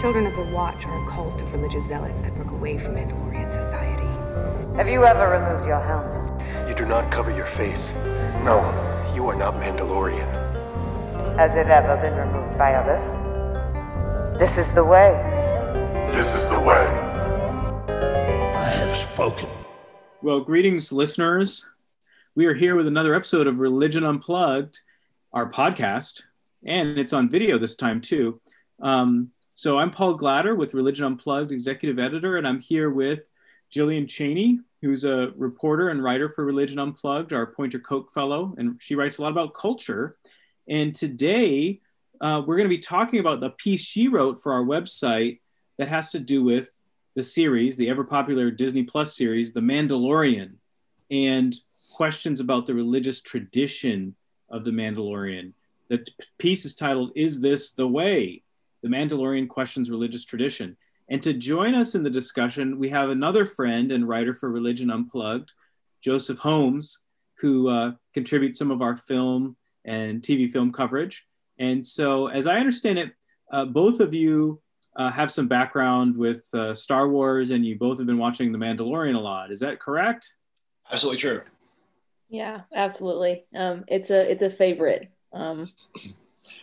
Children of the Watch are a cult of religious zealots that broke away from Mandalorian society. Have you ever removed your helmet? You do not cover your face. No, you are not Mandalorian. Has it ever been removed by others? This is the way. This is the way. I have spoken. Well, greetings, listeners. We are here with another episode of Religion Unplugged, our podcast, and it's on video this time too. Um, so I'm Paul Glader with Religion Unplugged, executive editor, and I'm here with Jillian Cheney, who's a reporter and writer for Religion Unplugged, our Poynter Koch Fellow, and she writes a lot about culture. And today uh, we're going to be talking about the piece she wrote for our website that has to do with the series, the ever popular Disney Plus series, The Mandalorian, and questions about the religious tradition of The Mandalorian. The piece is titled, Is This the Way? The Mandalorian Questions Religious Tradition. And to join us in the discussion, we have another friend and writer for Religion Unplugged, Joseph Holmes, who uh, contributes some of our film and TV film coverage. And so, as I understand it, uh, both of you uh, have some background with uh, Star Wars, and you both have been watching The Mandalorian a lot. Is that correct? Absolutely true. Yeah, absolutely. Um, it's a it's a favorite. Um,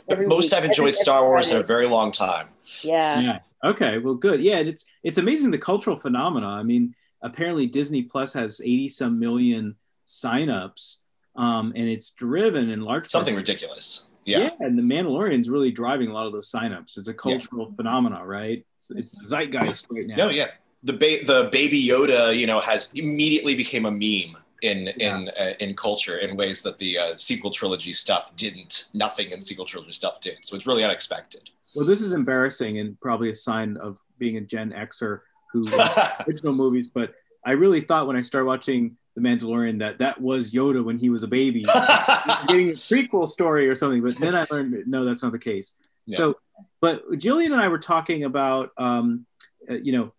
But most week- have enjoyed every- Star every Wars in a very long time. Yeah. Yeah. Okay. Well, good. Yeah, and it's it's amazing the cultural phenomena. I mean, apparently Disney Plus has eighty some million signups, um, and it's driven in large part- Something ridiculous. Yeah. yeah. and the Mandalorian's really driving a lot of those signups. It's a cultural phenomena, right? It's, it's zeitgeist right now. No, yeah. The ba- the baby Yoda, you know, has immediately became a meme in in uh, in culture in ways that the uh, sequel trilogy stuff didn't. Nothing in sequel trilogy stuff did. So it's really unexpected. Well, this is embarrassing and probably a sign of being a Gen Xer who original movies. But I really thought when I started watching The Mandalorian that that was Yoda when he was a baby, getting a prequel story or something. But then I learned no, that's not the case. Yeah. So, but Jillian and I were talking about, um, uh, you know,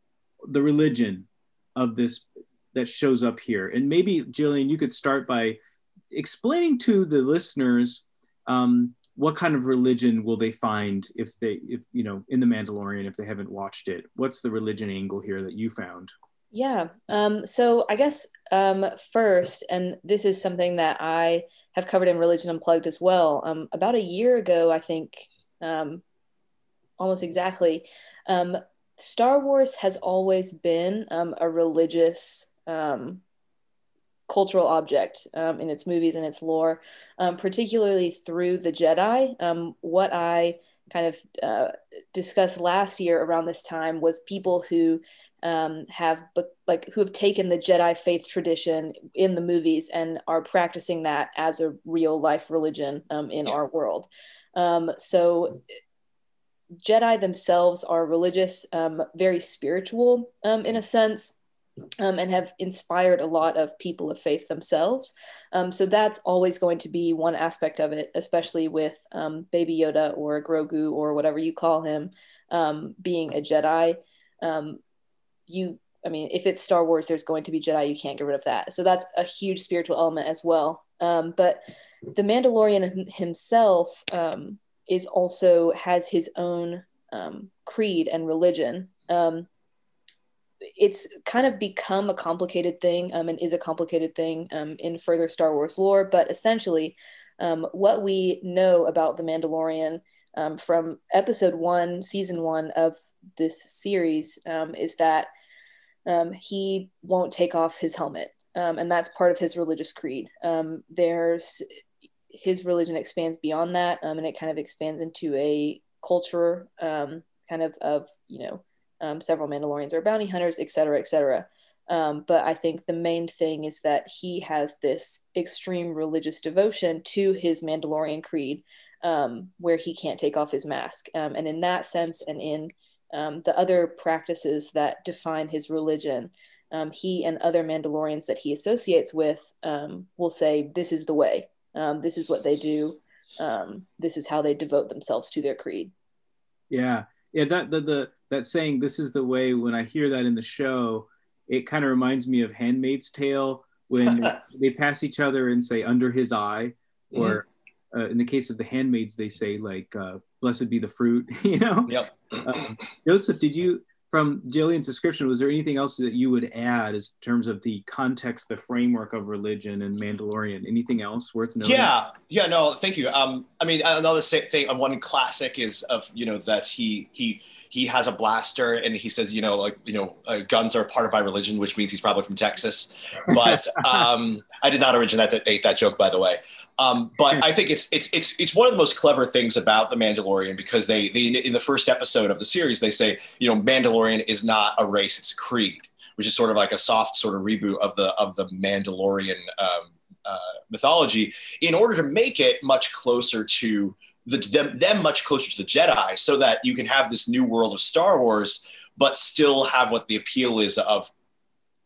the religion of this that shows up here, and maybe Jillian, you could start by explaining to the listeners um, what kind of religion will they find if they, if you know, in the Mandalorian if they haven't watched it. What's the religion angle here that you found? Yeah. Um, so I guess um, first, and this is something that I have covered in Religion Unplugged as well. Um, about a year ago, I think, um, almost exactly, um, Star Wars has always been um, a religious um, cultural object um, in its movies and its lore, um, particularly through the Jedi. Um, what I kind of uh, discussed last year around this time was people who um, have like who have taken the Jedi faith tradition in the movies and are practicing that as a real life religion um, in our world. Um, so Jedi themselves are religious, very spiritual in a sense, um, and have inspired a lot of people of faith themselves. Um, so that's always going to be one aspect of it, especially with um, Baby Yoda or Grogu or whatever you call him um, being a Jedi. Um, you, I mean, if it's Star Wars, there's going to be Jedi. You can't get rid of that. So that's a huge spiritual element as well. Um, but the Mandalorian himself is also has his own creed and religion. Um, it's kind of become a complicated thing um, and is a complicated thing um, in further Star Wars lore. But essentially, um, what we know about the Mandalorian um, from episode one, season one of this series um, is that um, he won't take off his helmet. And that's part of his religious creed. There's his religion expands beyond that, and it kind of expands into a culture, kind of of you know, um, several Mandalorians are bounty hunters, et cetera, et cetera. Um, but I think the main thing is that he has this extreme religious devotion to his Mandalorian creed, um, where he can't take off his mask. Um, and in that sense, and in um, the other practices that define his religion, um, he and other Mandalorians that he associates with um, will say, This is the way. This is what they do. This is how they devote themselves to their creed. Yeah, yeah. That the, the that saying, "This is the way." When I hear that in the show, it kind of reminds me of *Handmaid's Tale*, when they pass each other and say under his eye, or uh, in the case of the handmaids, they say like uh, blessed be the fruit. You know. Yep. Um, Joseph, did you from Jillian's description? Was there anything else that you would add as terms of the context, the framework of religion and Mandalorian? Anything else worth noting? Yeah, yeah, no, thank you. Um, I mean, another thing, uh, one classic is of you know that he he he has a blaster and he says, you know, like you know, uh, guns are part of my religion, which means he's probably from Texas. But um, I did not originate that that joke, by the way. Um, but I think it's it's it's it's one of the most clever things about the Mandalorian because they, they in the first episode of the series they say, you know, Mandalorian is not a race, it's a creed, which is sort of like a soft sort of reboot of the of the Mandalorian um, uh, mythology in order to make it much closer to the, them, them much closer to the Jedi so that you can have this new world of Star Wars, but still have what the appeal is of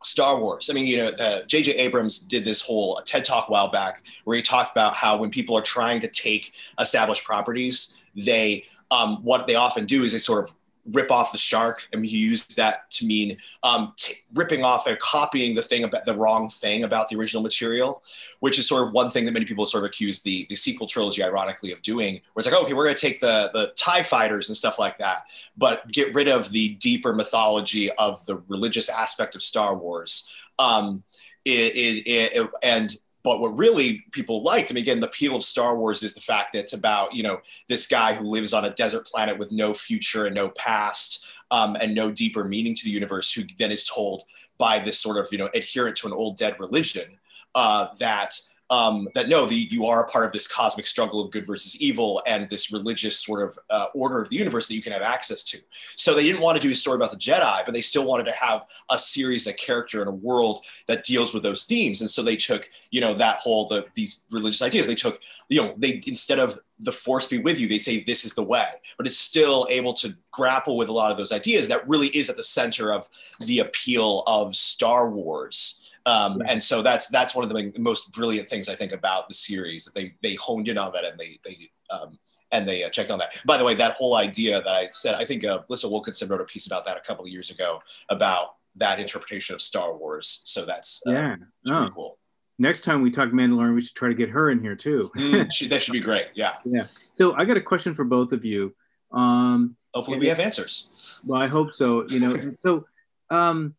Star Wars. I mean, you know, J.J. Abrams did this whole TED talk a while back where he talked about how when people are trying to take established properties, they um, what they often do is they sort of rip off the shark. I mean, he used that to mean um, t- ripping off or copying the thing about the wrong thing about the original material, which is sort of one thing that many people sort of accuse the, the sequel trilogy, ironically, of doing, where it's like, okay, we're going to take the, the TIE fighters and stuff like that, but get rid of the deeper mythology of the religious aspect of Star Wars. Um, it, it, it, and but what really people liked, I mean, again, the appeal of Star Wars is the fact that it's about, you know, this guy who lives on a desert planet with no future and no past um, and no deeper meaning to the universe, who then is told by this sort of, you know, adherent to an old dead religion uh, that um, that no, the, you are a part of this cosmic struggle of good versus evil and this religious sort of uh, order of the universe that you can have access to. So they didn't want to do a story about the Jedi, but they still wanted to have a series, a character, and a world that deals with those themes. And so they took, you know, that whole the these religious ideas. They took, you know, they instead of the force be with you, they say this is the way, but it's still able to grapple with a lot of those ideas that really is at the center of the appeal of Star Wars um, and so that's that's one of the most brilliant things I think about the series that they they honed in on that and they they um, and they uh, checked on that. By the way, that whole idea that I said, I think uh, Alissa Wilkinson wrote a piece about that a couple of years ago about that interpretation of Star Wars. So that's uh, yeah, it's pretty cool. Next time we talk Mandalorian, we should try to get her in here too. mm, she, that should be great. Yeah. Yeah. So I got a question for both of you. Um, Hopefully, we have answers. Well, I hope so. You know, so um,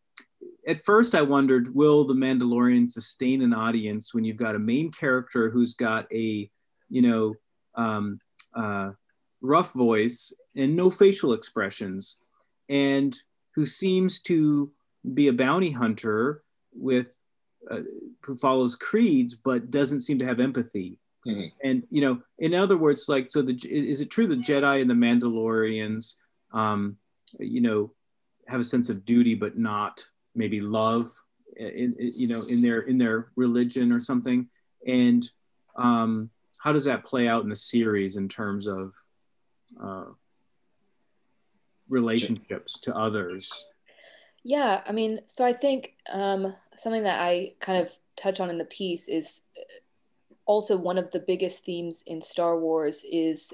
at first I wondered, will the Mandalorian sustain an audience when you've got a main character who's got a, you know, um, uh, rough voice and no facial expressions, and who seems to be a bounty hunter with uh, who follows creeds but doesn't seem to have empathy. Mm-hmm. And you know, in other words, like, so the is it true the Jedi and the Mandalorians, um, you know, have a sense of duty but not maybe love in, in, you know in their in their religion or something. And um, how does that play out in the series in terms of uh, relationships to others? Yeah i mean so i think um, something that i kind of touch on in the piece is also one of the biggest themes in star wars is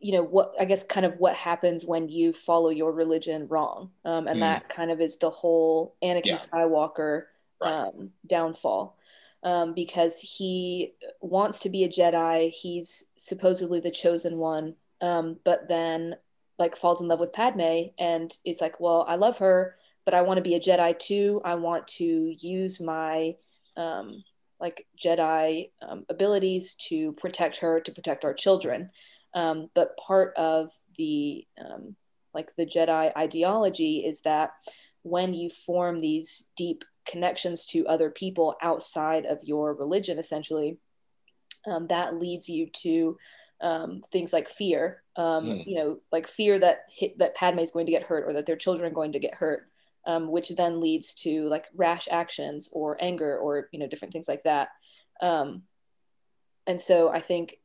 you know what i guess kind of what happens when you follow your religion wrong um, and mm. that kind of is the whole anakin yeah. skywalker right. um, downfall um, because he wants to be a jedi he's supposedly the chosen one um, but then like falls in love with padme and is like well i love her but i want to be a jedi too i want to use my um, like jedi um, abilities to protect her to protect our children um, but part of the um, like the Jedi ideology is that when you form these deep connections to other people outside of your religion, essentially, um, that leads you to um, things like fear. Mm. You know, like fear that hit, that Padme is going to get hurt or that their children are going to get hurt. Um, which then leads to like rash actions or anger or you know different things like that um, and so i think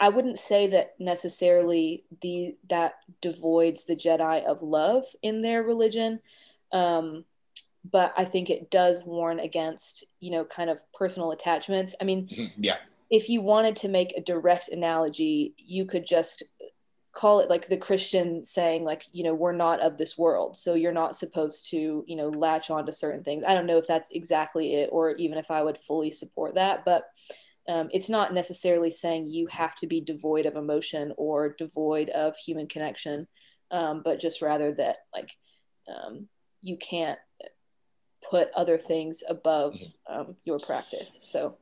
I wouldn't say that necessarily the that devoids the Jedi of love in their religion, um, but I think it does warn against you know kind of personal attachments. I mean, mm-hmm. yeah, if you wanted to make a direct analogy, you could just call it like the Christian saying like you know we're not of this world, so you're not supposed to you know latch on to certain things. I don't know if that's exactly it, or even if I would fully support that, but. Um, it's not necessarily saying you have to be devoid of emotion or devoid of human connection, um, but just rather that like um, you can't put other things above Mm-hmm. um, your practice. So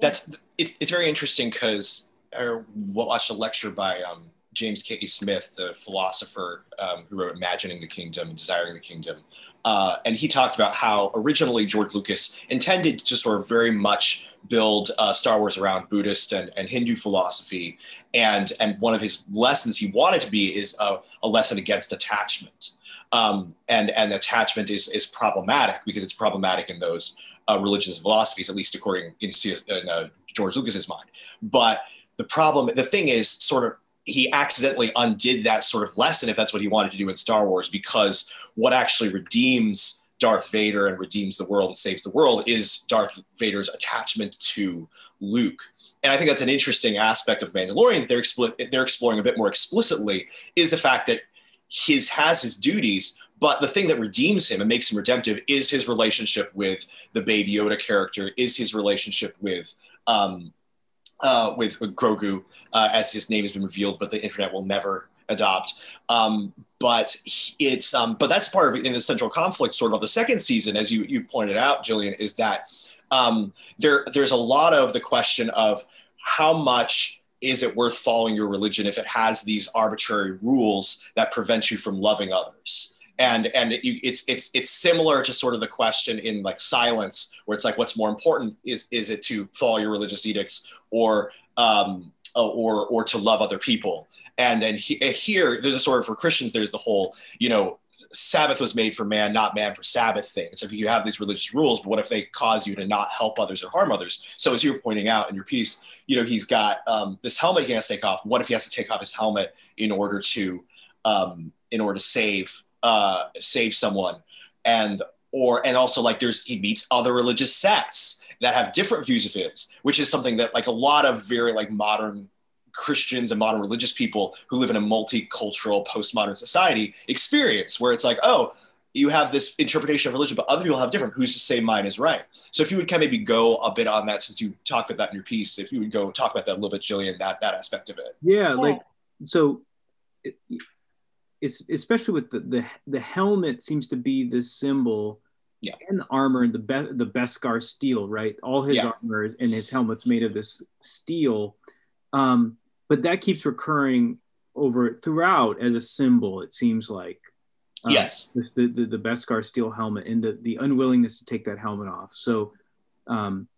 That's it's, it's very interesting because I watched a lecture by um, James K. Smith, the philosopher um, who wrote Imagining the Kingdom and Desiring the Kingdom. Uh, and he talked about how originally George Lucas intended to sort of very much build uh, Star Wars around Buddhist and, and Hindu philosophy. And, and one of his lessons he wanted to be is a, a lesson against attachment. Um, and, and attachment is, is problematic because it's problematic in those uh, religious philosophies, at least according in, in uh, George Lucas's mind. But the problem, the thing is, sort of, he accidentally undid that sort of lesson if that's what he wanted to do in Star Wars, because what actually redeems Darth Vader and redeems the world and saves the world is Darth Vader's attachment to Luke. And I think that's an interesting aspect of Mandalorian that they're, expl- they're exploring a bit more explicitly is the fact that his has his duties, but the thing that redeems him and makes him redemptive is his relationship with the Baby Yoda character, is his relationship with um, uh, with, Grogu, uh, as his name has been revealed, but the internet will never adopt. Um, but it's um, but that's part of in the central conflict, sort of the second season, as you you pointed out, Jillian, is that um, there there's a lot of the question of how much is it worth following your religion if it has these arbitrary rules that prevent you from loving others and and it, it's it's it's similar to sort of the question in like silence where it's like what's more important is is it to follow your religious edicts or um or or to love other people? And then he, here there's a sort of for christians there's the whole you know sabbath was made for man not man for sabbath thing. So you have these religious rules but what if they cause you to not help others or harm others? So as you were pointing out in your piece you know he's got um, this helmet he has to take off. What if he has to take off his helmet in order to um, in order to save uh, save someone. And or and also like there's he meets other religious sects that have different views of his which is something that like a lot of very like modern christians and modern religious people who live in a multicultural postmodern society experience where it's like oh you have this interpretation of religion but other people have different. Who's to say mine is right? So if you would kind of maybe go a bit on that since you talked about that in your piece if you would go talk about that a little bit jillian that that aspect of it. Yeah, yeah. like so it, it's especially with the, the the helmet seems to be this symbol yeah. and armor and the be- the Beskar steel, right? All his Yeah. armor and his helmet's made of this steel, um, but that keeps recurring over throughout as a symbol. It seems like Um, yes this, the, the the Beskar steel helmet and the the unwillingness to take that helmet off. So, um,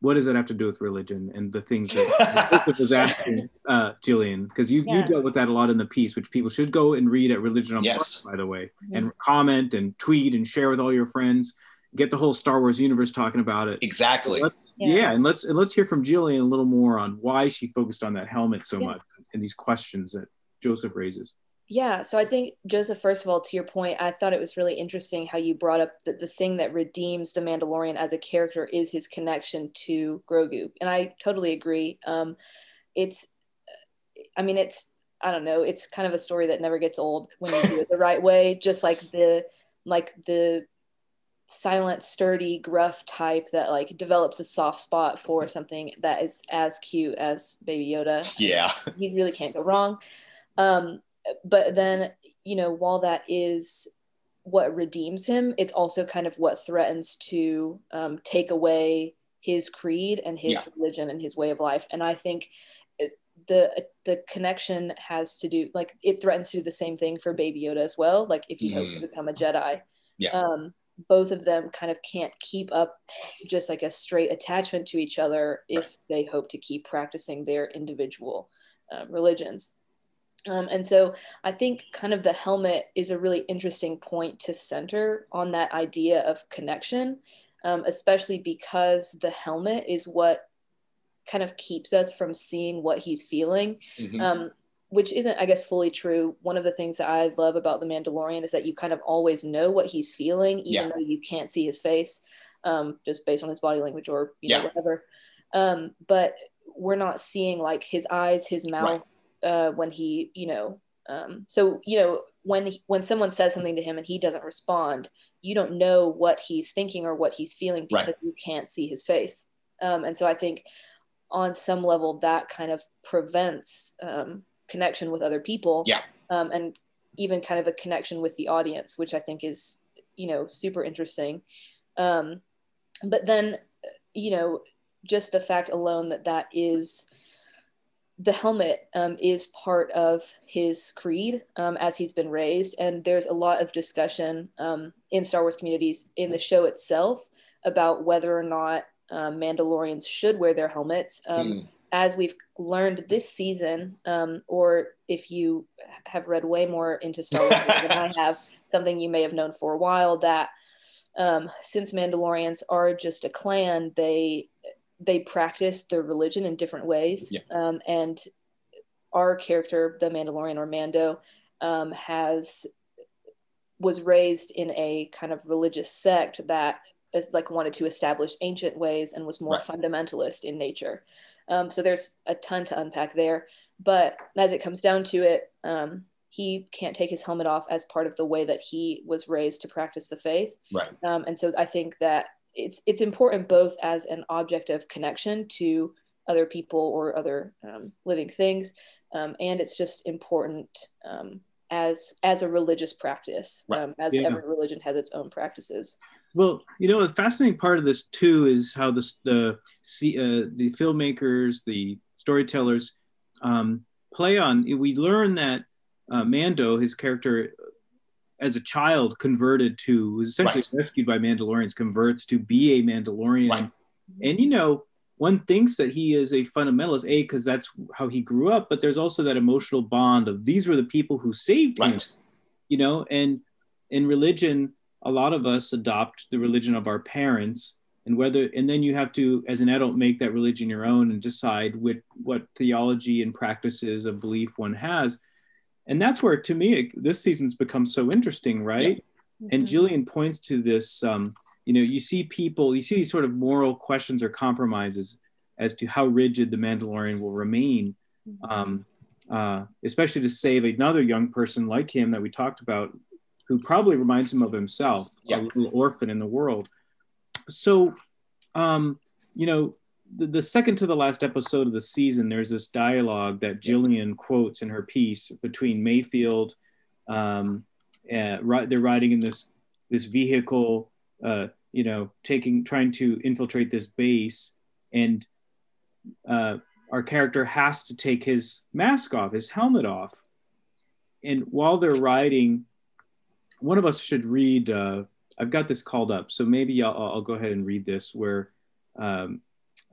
what does that have to do with religion and the things that Joseph was asking, uh, Jillian? Because you, you dealt with that a lot in the piece, which people should go and read at Religion on Yes. by the way, and comment and tweet and share with all your friends. Get the whole Star Wars universe talking about it. exactly Let's, Yeah. yeah. and let's and let's hear from Jillian a little more on why she focused on that helmet so Yeah. much and these questions that Joseph raises. Yeah, so I think Joseph, first of all, to your point, I thought it was really interesting how you brought up that the thing that redeems the Mandalorian as a character is his connection to Grogu, and I totally agree. Um, it's, I mean, it's I don't know, it's kind of a story that never gets old when you do it the right way. Just like the like the silent, sturdy, gruff type that like develops a soft spot for something that is as cute as Baby Yoda yeah you really can't go wrong. Um, but then, you know, while that is what redeems him, it's also kind of what threatens to um, take away his creed and his Yeah. religion and his way of life. And I think the the connection has to do like it threatens to do the same thing for Baby Yoda as well. Like if you hope to Mhm. become a Jedi, Yeah. um, both of them kind of can't keep up just like a straight attachment to each other if they hope to keep practicing their individual um, religions. Um, and so I think kind of the helmet is a really interesting point to center on that idea of connection, um, especially because the helmet is what kind of keeps us from seeing what he's feeling Mhm. um, which isn't, I guess, fully true. One of the things that I love about The Mandalorian is that you kind of always know what he's feeling, even Yeah. though you can't see his face, um, just based on his body language or you know whatever. Um, but we're not seeing like his eyes, his mouth, uh, when he, you know, um, so you know when he, when someone says something to him and he doesn't respond, you don't know what he's thinking or what he's feeling because Right. you can't see his face. Um, and so I think on some level that kind of prevents um, connection with other people. Yeah. Um, and even kind of a connection with the audience, which I think is, you know, super interesting. Um, but then, you know, just the fact alone that that is the helmet um, is part of his creed um, as he's been raised. And there's a lot of discussion um, in Star Wars communities in the show itself about whether or not um, Mandalorians should wear their helmets. Um, Hmm. As we've learned this season, um, or if you have read way more into Star Wars than I have, something you may have known for a while, that um, since Mandalorians are just a clan, they they practice their religion in different ways. Yeah. Um, and our character, the Mandalorian or Mando, um, has was raised in a kind of religious sect that is like wanted to establish ancient ways and was more Right. fundamentalist in nature. Um, so there's a ton to unpack there. But as it comes down to it, um, he can't take his helmet off as part of the way that he was raised to practice the faith. Right. Um, and so I think that it's it's important both as an object of connection to other people or other um, living things, um, and it's just important um, as as a religious practice, Right. um, as Yeah. every religion has its own practices. Well, you know, the fascinating part of this too is how this, the uh, the filmmakers, the storytellers um, play on. We learn that uh, Mando, his character, as a child, converted to was essentially rescued by Mandalorians, converts to be a Mandalorian, Right. and you know, one thinks that he is a fundamentalist, a because that's how he grew up, but there's also that emotional bond of these were the people who saved him you know? And in religion a lot of us adopt the religion of our parents and whether and then you have to as an adult make that religion your own and decide what what theology and practices of belief one has and that's where to me it, this season's become so interesting right and jillian points to this um, you know you see people you see these sort of moral questions or compromises as to how rigid the mandalorian will remain um, uh, especially to save another young person like him that we talked about, who probably reminds him of himself, Yeah. a little orphan in the world. So, um, you know, the, the second to the last episode of the season, there's this dialogue that Jillian quotes in her piece between Mayfield. Um, uh, ri- they're riding in this this vehicle, uh, you know, taking trying to infiltrate this base, and uh, our character has to take his mask off, his helmet off. And while they're riding, one of us should read. Uh, I've got this called up, so maybe I'll, I'll go ahead and read this. Where um,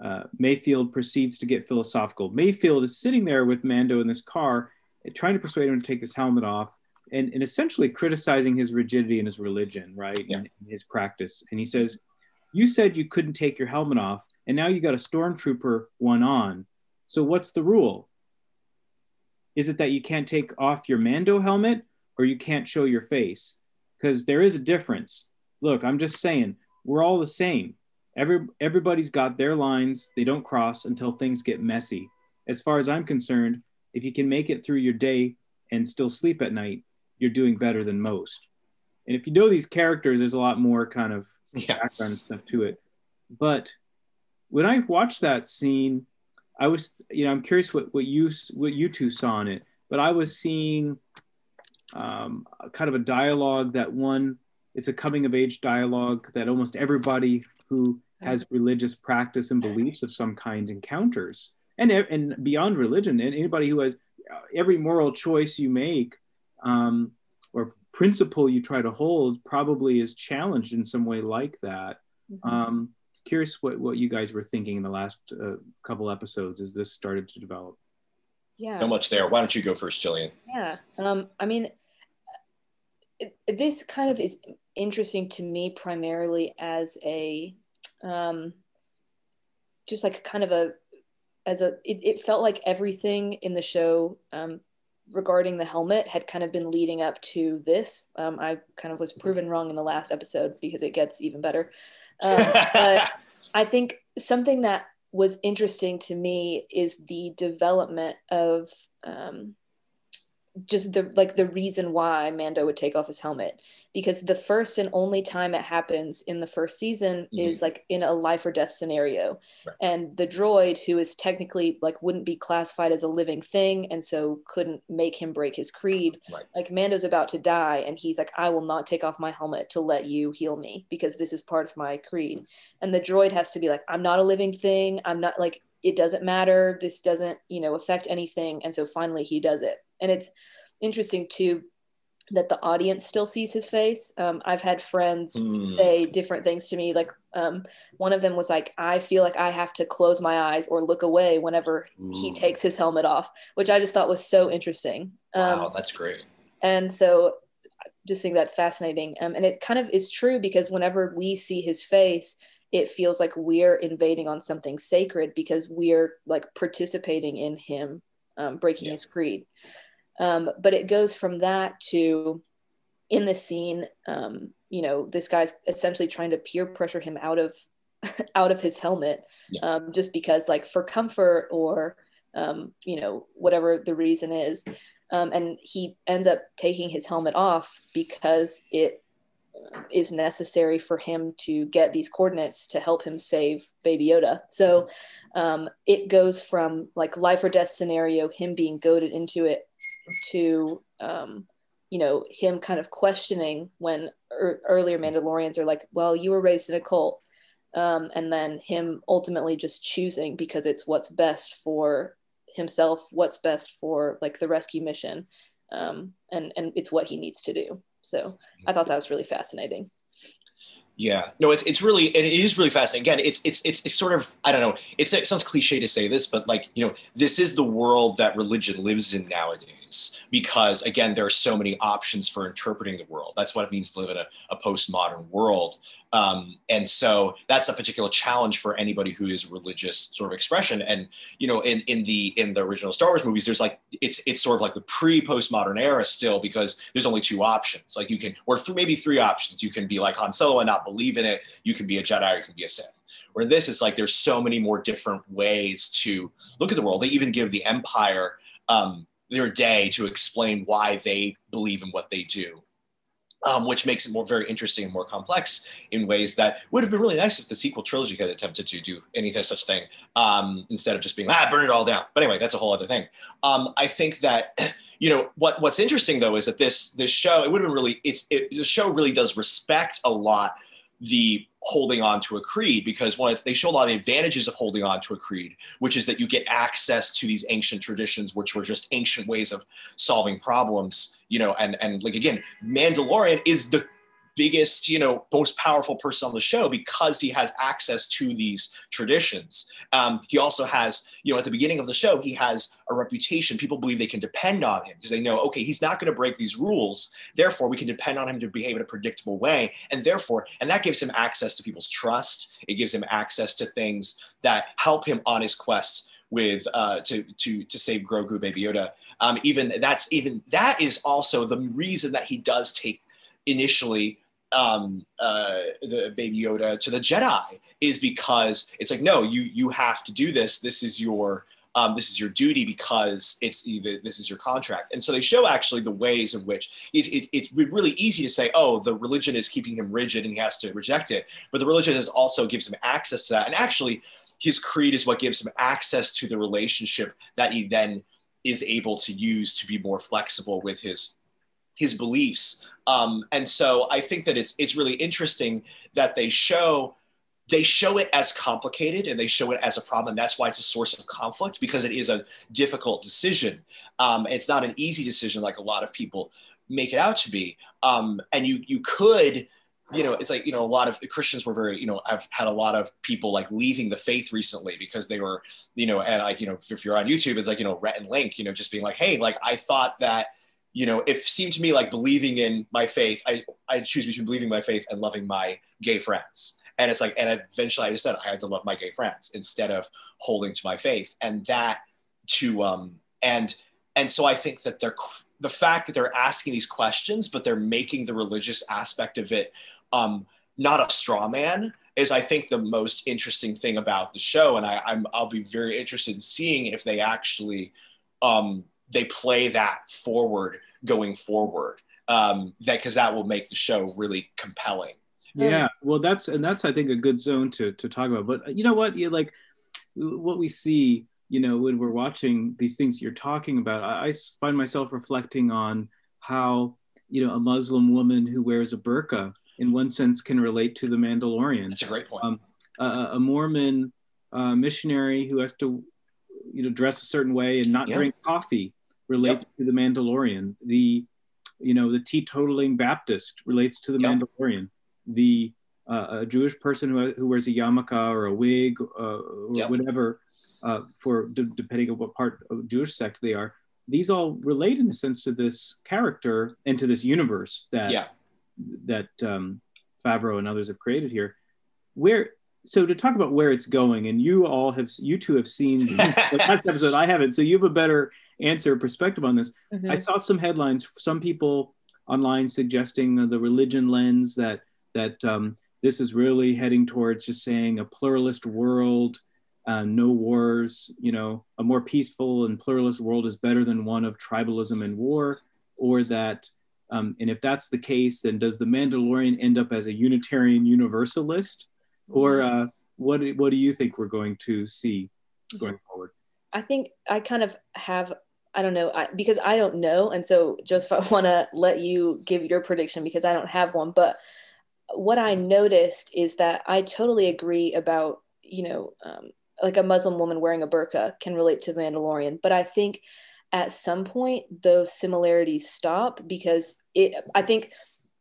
uh, Mayfield proceeds to get philosophical. Mayfield is sitting there with Mando in this car, trying to persuade him to take his helmet off, and, and essentially criticizing his rigidity and his religion, right, Yeah. and his practice. And he says, "You said you couldn't take your helmet off, and now you got a stormtrooper one on. So what's the rule? Is it that you can't take off your Mando helmet or you can't show your face? Because there is a difference. Look, I'm just saying, we're all the same. Every, everybody's got their lines. They don't cross until things get messy. As far as I'm concerned, if you can make it through your day and still sleep at night, you're doing better than most. And if you know these characters, there's a lot more kind of Yeah. background stuff to it. But when I watched that scene, I was, you know, I'm curious what, what you what you two saw in it, but I was seeing um, kind of a dialogue that one, it's a coming of age dialogue that almost everybody who has religious practice and beliefs of some kind encounters, and and beyond religion, and anybody who has uh, every moral choice you make um, or principle you try to hold probably is challenged in some way like that. Um, curious what, what you guys were thinking in the last uh, couple episodes as this started to develop. Yeah. So much there. Why don't you go first, Jillian? Yeah. Um, I mean, it, this kind of is interesting to me primarily as a, um, just like kind of a, as a, it, it felt like everything in the show um, regarding the helmet had kind of been leading up to this. Um, I kind of was proven wrong in the last episode because it gets even better. Um, but I think something that was interesting to me is the development of um, just the like the reason why Mando would take off his helmet because the first and only time it happens in the first season mm-hmm. is like in a life or death scenario right. and the droid who is technically like wouldn't be classified as a living thing and so couldn't make him break his creed right. like Mando's about to die and he's like I will not take off my helmet to let you heal me because this is part of my creed and the droid has to be like I'm not a living thing I'm not like it doesn't matter this doesn't you know affect anything and so finally he does it and it's interesting too that the audience still sees his face. Um, I've had friends mm. say different things to me. Like um, one of them was like, I feel like I have to close my eyes or look away whenever mm. he takes his helmet off, which I just thought was so interesting. Um, wow, that's great. And so I just think that's fascinating. Um, and it kind of is true because whenever we see his face, it feels like we're invading on something sacred because we're like participating in him um, breaking yeah. his creed. Um, but it goes from that to in the scene, um, you know, this guy's essentially trying to peer pressure him out of out of his helmet, um, just because like for comfort or um, you know whatever the reason is, um, and he ends up taking his helmet off because it uh, necessary for him to get these coordinates to help him save Baby Yoda. So um, it goes from like life or death scenario, him being goaded into it, to um, you know him kind of questioning when er, earlier Mandalorians are like, "Well, you were raised in a cult," um, and then him ultimately just choosing because it's what's best for himself, what's best for like the rescue mission, um, and and it's what he needs to do. So I thought that was really fascinating. Yeah, no, it's it's really and it is really fascinating. Again, it's it's it's, it's sort of I don't know. It's, it sounds cliche to say this, but like you know, this is the world that religion lives in nowadays. Because again, there are so many options for interpreting the world. That's what it means to live in a, a postmodern world. Um, and so that's a particular challenge for anybody who is religious sort of expression. And you know, in in the in the original Star Wars movies, there's like it's it's sort of like the pre postmodern era still because there's only two options. Like you can or th- maybe three options. You can be like Han Solo and not believe in it. You can be a Jedi or you can be a Sith. Where this is like there's so many more different ways to look at the world. They even give the Empire um, their day to explain why they believe in what they do um, which makes it more very interesting and more complex in ways that would have been really nice if the sequel trilogy had attempted to do anything such thing um, instead of just being ah burn it all down. But anyway, that's a whole other thing. Um, I think that you know what what's interesting though is that this this show it would have been really it's it, the show really does respect a lot the holding on to a creed because one they show a lot of the advantages of holding on to a creed which is that you get access to these ancient traditions which were just ancient ways of solving problems you know and and like again mandalorian is the biggest, you know, most powerful person on the show because he has access to these traditions. Um, he also has, you know, at the beginning of the show, he has a reputation. People believe they can depend on him because they know, okay, he's not going to break these rules. Therefore, we can depend on him to behave in a predictable way. And therefore, and that gives him access to people's trust. It gives him access to things that help him on his quest with uh, to to to save Grogu, Baby Yoda. Um, even that's even that is also the reason that he does take initially um, uh, the baby Yoda to the Jedi is because it's like, no, you you have to do this. This is your um, this is your duty because it's this is your contract. And so they show actually the ways in which it, it, it's really easy to say, oh, the religion is keeping him rigid and he has to reject it. But the religion is also gives him access to that. And actually, his creed is what gives him access to the relationship that he then is able to use to be more flexible with his his beliefs. Um, and so I think that it's it's really interesting that they show they show it as complicated and they show it as a problem. And that's why it's a source of conflict because it is a difficult decision. Um, it's not an easy decision like a lot of people make it out to be. Um, and you you could you know, it's like, you know, a lot of Christians were very, you know, I've had a lot of people like leaving the faith recently because they were, you know, and like, you know, if you're on YouTube, it's like, you know, Rhett and Link, you know, just being like, hey, like I thought that, you know, it seemed to me like believing in my faith, I, I choose between believing my faith and loving my gay friends. And it's like, and eventually I just said I had to love my gay friends instead of holding to my faith. And that to, um, and, and so I think that they're, the fact that they're asking these questions, but they're making the religious aspect of it um, not a straw man is I think the most interesting thing about the show, and I, I'm I'll be very interested in seeing if they actually um, they play that forward going forward. Um, that because that will make the show really compelling. Yeah, well, that's and that's I think a good zone to to talk about. But you know what? You like what we see. You know, when we're watching these things you're talking about, I, I find myself reflecting on how you know a Muslim woman who wears a burqa, in one sense, can relate to the Mandalorian. That's a great point. Um, a, a Mormon uh, missionary who has to, you know, dress a certain way and not Yeah. drink coffee relates to the Mandalorian. The, you know, the teetotaling Baptist relates to the Yep. Mandalorian. The uh, a Jewish person who, who wears a yarmulke or a wig uh, or Yep. whatever, uh, for d- depending on what part of Jewish sect they are. These all relate in a sense to this character and to this universe that Yeah. That um, Favreau and others have created here. Where so to talk about where it's going, and you all have you two have seen the last episode. I haven't, so you have a better answer perspective on this. Mhm. I saw some headlines, some people online suggesting the religion lens that that um, this is really heading towards just saying a pluralist world, uh, no wars. You know, a more peaceful and pluralist world is better than one of tribalism and war, or that. Um, and if that's the case, then does the Mandalorian end up as a Unitarian Universalist, or uh, what? What do you think we're going to see going forward? I think I kind of have I don't know I, because I don't know, and so Joseph, I want to let you give your prediction because I don't have one. But what I noticed is that I totally agree about you know um, like a Muslim woman wearing a burqa can relate to the Mandalorian, but I think at some point those similarities stop because it. I think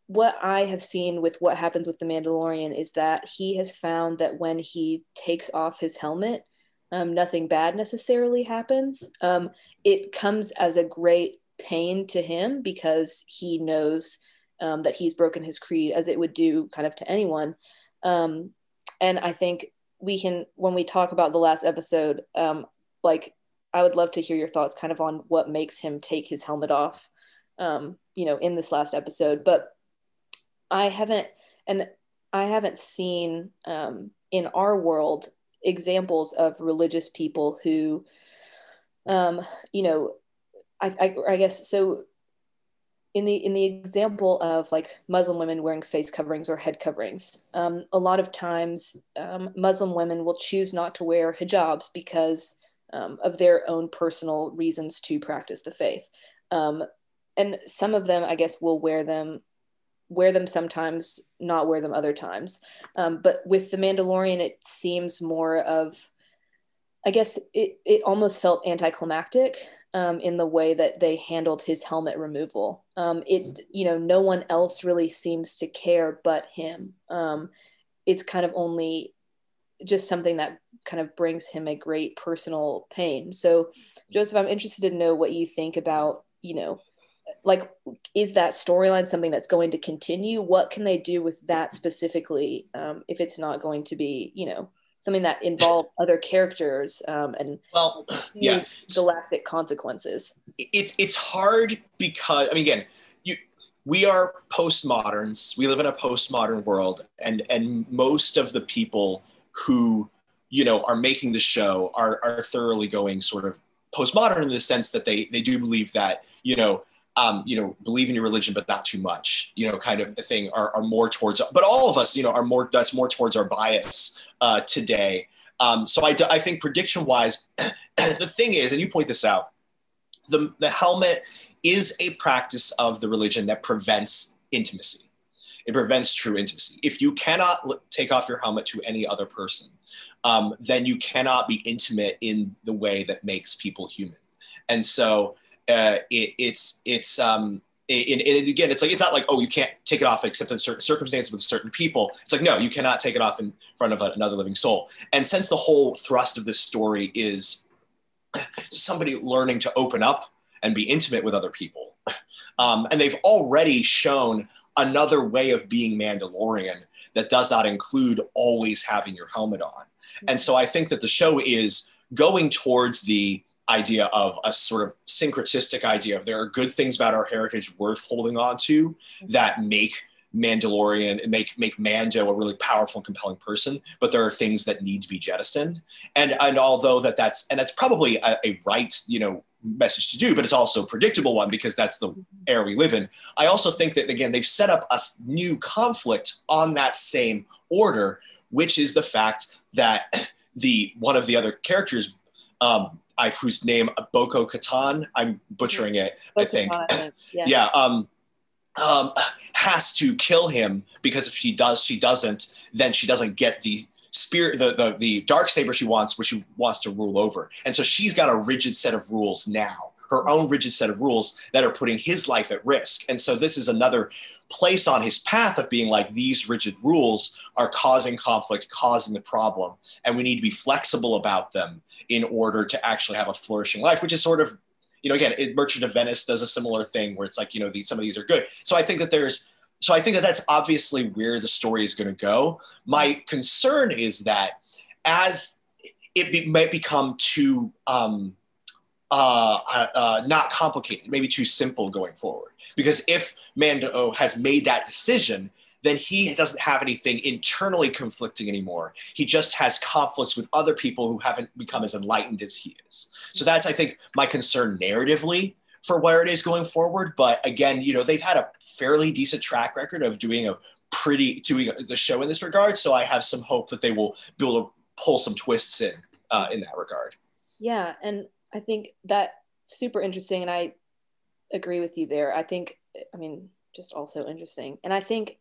what I have seen with what happens with the Mandalorian is that he has found that when he takes off his helmet um, nothing bad necessarily happens. Um, it comes as a great pain to him because he knows um, that he's broken his creed, as it would do kind of to anyone. Um, and I think we can, when we talk about the last episode, um, like I would love to hear your thoughts kind of on what makes him take his helmet off, um, you know, in this last episode. But I haven't, and I haven't seen um, in our world examples of religious people who um you know I, I i guess so in the in the example of like muslim women wearing face coverings or head coverings um, a lot of times um, muslim women will choose not to wear hijabs because um, of their own personal reasons to practice the faith um, and some of them i guess will wear them wear them sometimes not wear them other times um, but with the Mandalorian, it seems more of, I guess it, it almost felt anticlimactic um, in the way that they handled his helmet removal. Um, it, you know, no one else really seems to care but him. Um, it's kind of only just something that kind of brings him a great personal pain. So, Joseph, I'm interested to know what you think about, you know, like is that storyline something that's going to continue what can they do with that specifically um, if it's not going to be you know something that involves other characters um, and Well, yeah. galactic consequences it's it's hard because I mean again, you we are postmoderns. We live in a postmodern world, and and most of the people who you know are making the show are are thoroughly going sort of postmodern in the sense that they they do believe that you know um, you know, believe in your religion, but not too much, you know, kind of a thing are, are more towards, but all of us, you know, are more, that's more towards our bias uh, today. Um, so I, I think prediction wise, the thing is, and you point this out, the, the helmet is a practice of the religion that prevents intimacy. It prevents true intimacy. If you cannot take off your helmet to any other person, um, then you cannot be intimate in the way that makes people human. And so uh, it, it's it's um, and, and again, it's like it's not like oh you can't take it off except in certain circumstances with certain people. It's like no, you cannot take it off in front of another living soul. And since the whole thrust of this story is somebody learning to open up and be intimate with other people, um, and they've already shown another way of being Mandalorian that does not include always having your helmet on. And so I think that the show is going towards the idea of a sort of syncretistic idea of there are good things about our heritage worth holding on to that make Mandalorian and make make Mando a really powerful and compelling person, but there are things that need to be jettisoned. And and although that that's and that's probably a, a right you know message to do, but it's also a predictable one because that's the era we live in. I also think that again they've set up a new conflict on that same order, which is the fact that the one of the other characters. Um, I, whose name Boko Katan, I'm butchering it, I think. yeah. yeah um, um, has to kill him because if she does, she doesn't, then she doesn't get the spirit, the, the, the dark saber she wants, which she wants to rule over. And so she's got a rigid set of rules now, her own rigid set of rules that are putting his life at risk. And so this is another place on his path of being like these rigid rules are causing conflict, causing the problem, and we need to be flexible about them in order to actually have a flourishing life, which is sort of you know, again, Merchant of Venice does a similar thing where it's like, you know, these some of these are good. So I think that there's, so I think that that's obviously where the story is going to go. My concern is that as it be, might become too um, uh, uh, uh, not complicated, maybe too simple going forward. Because if Mando has made that decision, then he doesn't have anything internally conflicting anymore. He just has conflicts with other people who haven't become as enlightened as he is. So that's, I think, my concern narratively for where it is going forward. But again, you know, they've had a fairly decent track record of doing a pretty doing the show in this regard. So I have some hope that they will be able to pull some twists in uh, in that regard. Yeah, and I think that super interesting, and I agree with you there. I think, I mean, just also interesting, and I think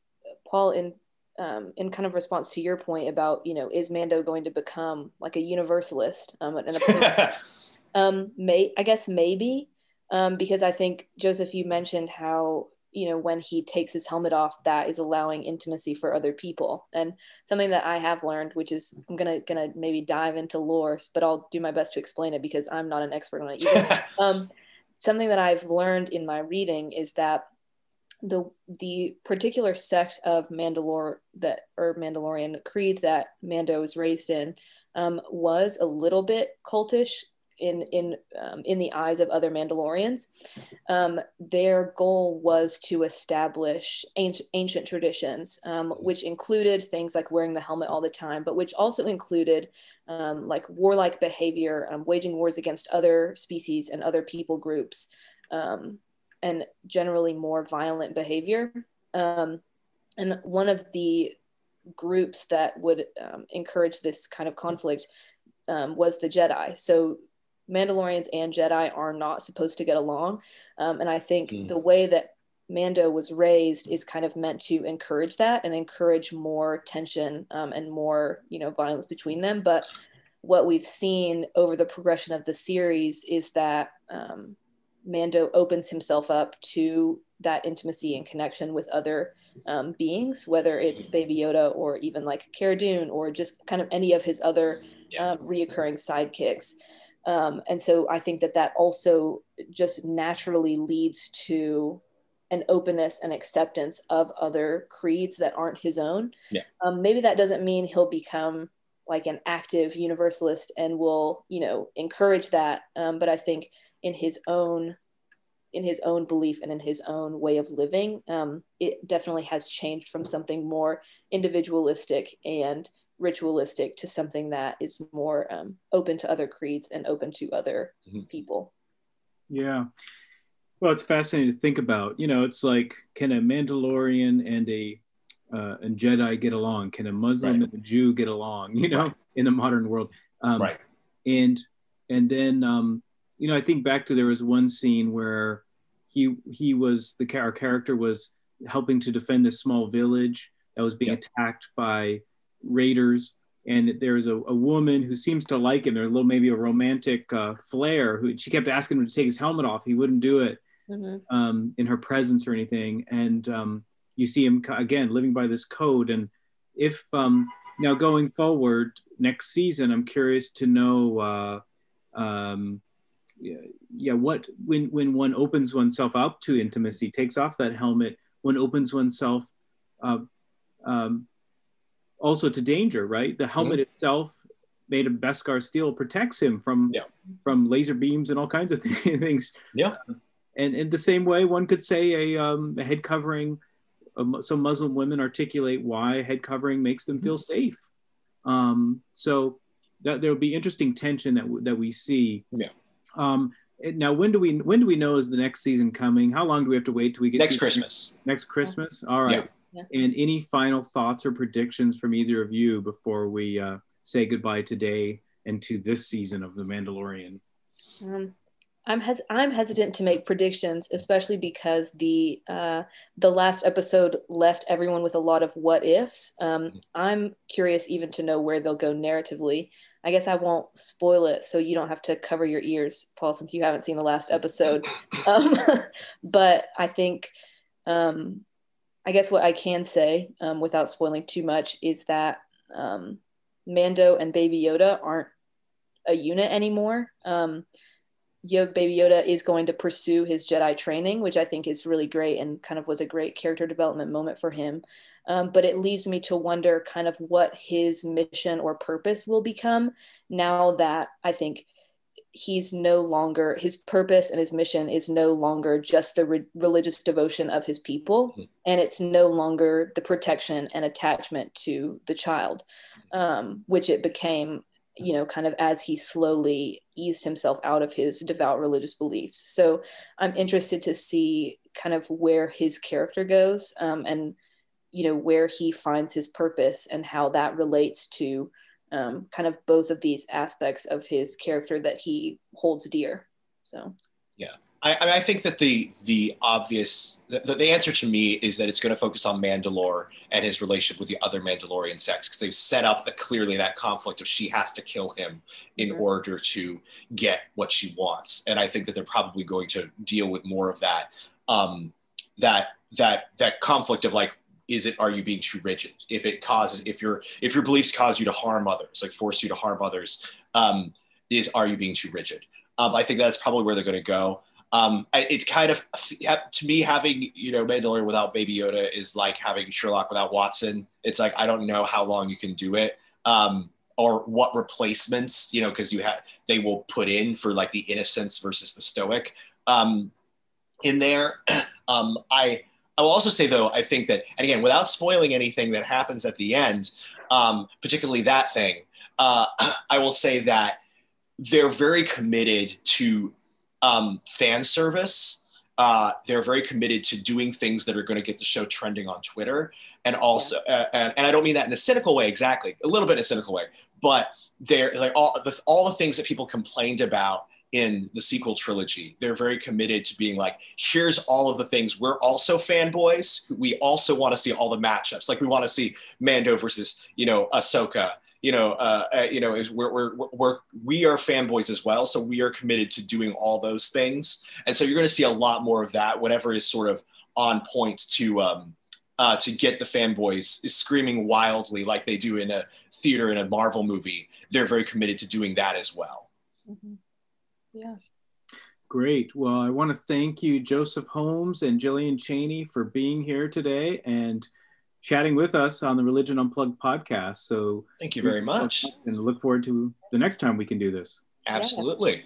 Paul, in um, in kind of response to your point about you know is Mando going to become like a universalist um, and a um, may I guess maybe um, because I think Joseph you mentioned how you know when he takes his helmet off that is allowing intimacy for other people and something that I have learned which is I'm gonna gonna maybe dive into lore but I'll do my best to explain it because I'm not an expert on it either. um, something that I've learned in my reading is that the the particular sect of Mandalore that or Mandalorian creed that Mando was raised in um, was a little bit cultish in in um, in the eyes of other Mandalorians. Um, their goal was to establish ancient, ancient traditions, um, which included things like wearing the helmet all the time, but which also included um, like warlike behavior, um, waging wars against other species and other people groups. Um, and generally more violent behavior. And one of the groups that would encourage this kind of conflict um, was the Jedi. So Mandalorians and Jedi are not supposed to get along. Um, and I think mm. the way that Mando was raised is kind of meant to encourage that and encourage more tension um, and more, you know, violence between them. But what we've seen over the progression of the series is that um, Mando opens himself up to that intimacy and connection with other um, beings, whether it's Baby Yoda or even like Cara Dune or just kind of any of his other um, reoccurring sidekicks. Um, and so I think that that also just naturally leads to an openness and acceptance of other creeds that aren't his own. Yeah. Um, maybe that doesn't mean he'll become like an active universalist and will, you know, encourage that. Um, but I think in his own in his own belief and in his own way of living um, it definitely has changed from something more individualistic and ritualistic to something that is more um, open to other creeds and open to other mm-hmm. people yeah well it's fascinating to think about you know it's like can a mandalorian and a uh, and jedi get along can a muslim right. and a jew get along you know right. in the modern world um, right and and then um, you know, I think back to there was one scene where he he was the our character was helping to defend this small village that was being attacked by raiders, and there's a, a, woman who seems to like him. There's a little maybe a romantic uh, flair. Who she kept asking him to take his helmet off. He wouldn't do it mm-hmm. um, in her presence or anything. And um, you see him again living by this code. And if um, now going forward next season, I'm curious to know. Uh, um, yeah what when when one opens oneself up to intimacy takes off that helmet one opens oneself uh, um, also to danger right the helmet mm-hmm. itself made of beskar steel protects him from yeah. from laser beams and all kinds of things yeah and in the same way one could say a, um, a head covering uh, some Muslim women articulate why head covering makes them feel safe. Um, so that there will be interesting tension that w- that we see. Yeah. Um, now, when do we when do we know is the next season coming? How long do we have to wait till we get Next season- Christmas. Next Christmas. All right. Yeah. And any final thoughts or predictions from either of you before we uh, say goodbye today and to this season of The Mandalorian? Um, I'm hes- I'm hesitant to make predictions, especially because the uh, the last episode left everyone with a lot of what ifs. Um, I'm curious even to know where they'll go narratively. I guess I won't spoil it, so you don't have to cover your ears, Paul, since you haven't seen the last episode. Um, but I think, um, I guess what I can say um, without spoiling too much is that um, Mando and Baby Yoda aren't a unit anymore. Um, Yo- Baby Yoda is going to pursue his Jedi training, which I think is really great and kind of was a great character development moment for him. Um, but it leaves me to wonder kind of what his mission or purpose will become now that I think he's no longer his purpose and his mission is no longer just the re- religious devotion of his people and it's no longer the protection and attachment to the child um, which it became you know kind of as he slowly eased himself out of his devout religious beliefs. So i'm interested to see kind of where his character goes um, and you know where he finds his purpose and how that relates to um, kind of both of these aspects of his character that he holds dear. So I, I mean, I think that the the obvious the, the answer to me is that it's going to focus on Mandalore and his relationship with the other Mandalorian sects because they've set up that clearly that conflict of she has to kill him in Mhm. order to get what she wants, and I think that they're probably going to deal with more of that um, that that that conflict of like is it are you being too rigid if it causes if your if your beliefs cause you to harm others like force you to harm others um, is are you being too rigid um, i think that's probably where they're going to go um, I- it's kind of to me having you know Mandalorian without Baby Yoda is like having Sherlock without Watson. It's like I don't know how long you can do it, um, or what replacements you know because you have they will put in for like the innocence versus the stoic um, in there. um, I I will also say though I think that and again without spoiling anything that happens at the end, um, particularly that thing, uh, I will say that they're very committed to um, fan service. Uh, they're very committed to doing things that are going to get the show trending on Twitter, and also, uh, and, and I don't mean that in a cynical way exactly, a little bit in a cynical way, but they're like all the all the things that people complained about in the sequel trilogy. They're very committed to being like, here's all of the things we're also fanboys. We also want to see all the matchups. Like we want to see Mando versus you know Ahsoka you know, uh, uh, you know, is we're, we're, we're, we are fanboys as well. So we are committed to doing all those things. And so you're going to see a lot more of that, whatever is sort of on point to, um, uh, to get the fanboys screaming wildly like they do in a theater in a Marvel movie. They're very committed to doing that as well. mhm. Yeah Great. Well, I want to thank you, Joseph Holmes and Jillian Cheney, for being here today and chatting with us on the Religion Unplugged podcast. So, Thank you very much. and look forward to the next time we can do this. Absolutely.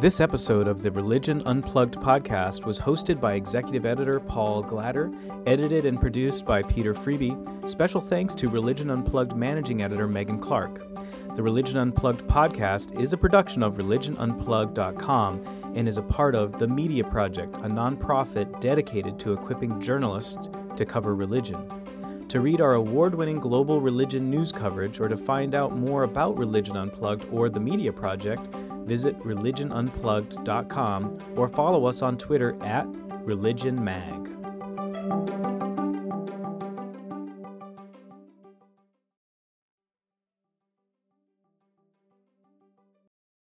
This episode of the Religion Unplugged podcast was hosted by executive editor Paul Glader, edited and produced by Peter Freeby. Special thanks to Religion Unplugged managing editor Megan Clark. The Religion Unplugged podcast is a production of religionunplugged.com and is a part of The Media Project, a nonprofit dedicated to equipping journalists to cover religion. To read our award winning global religion news coverage or to find out more about Religion Unplugged or the Media Project, visit religionunplugged.com or follow us on Twitter at ReligionMag.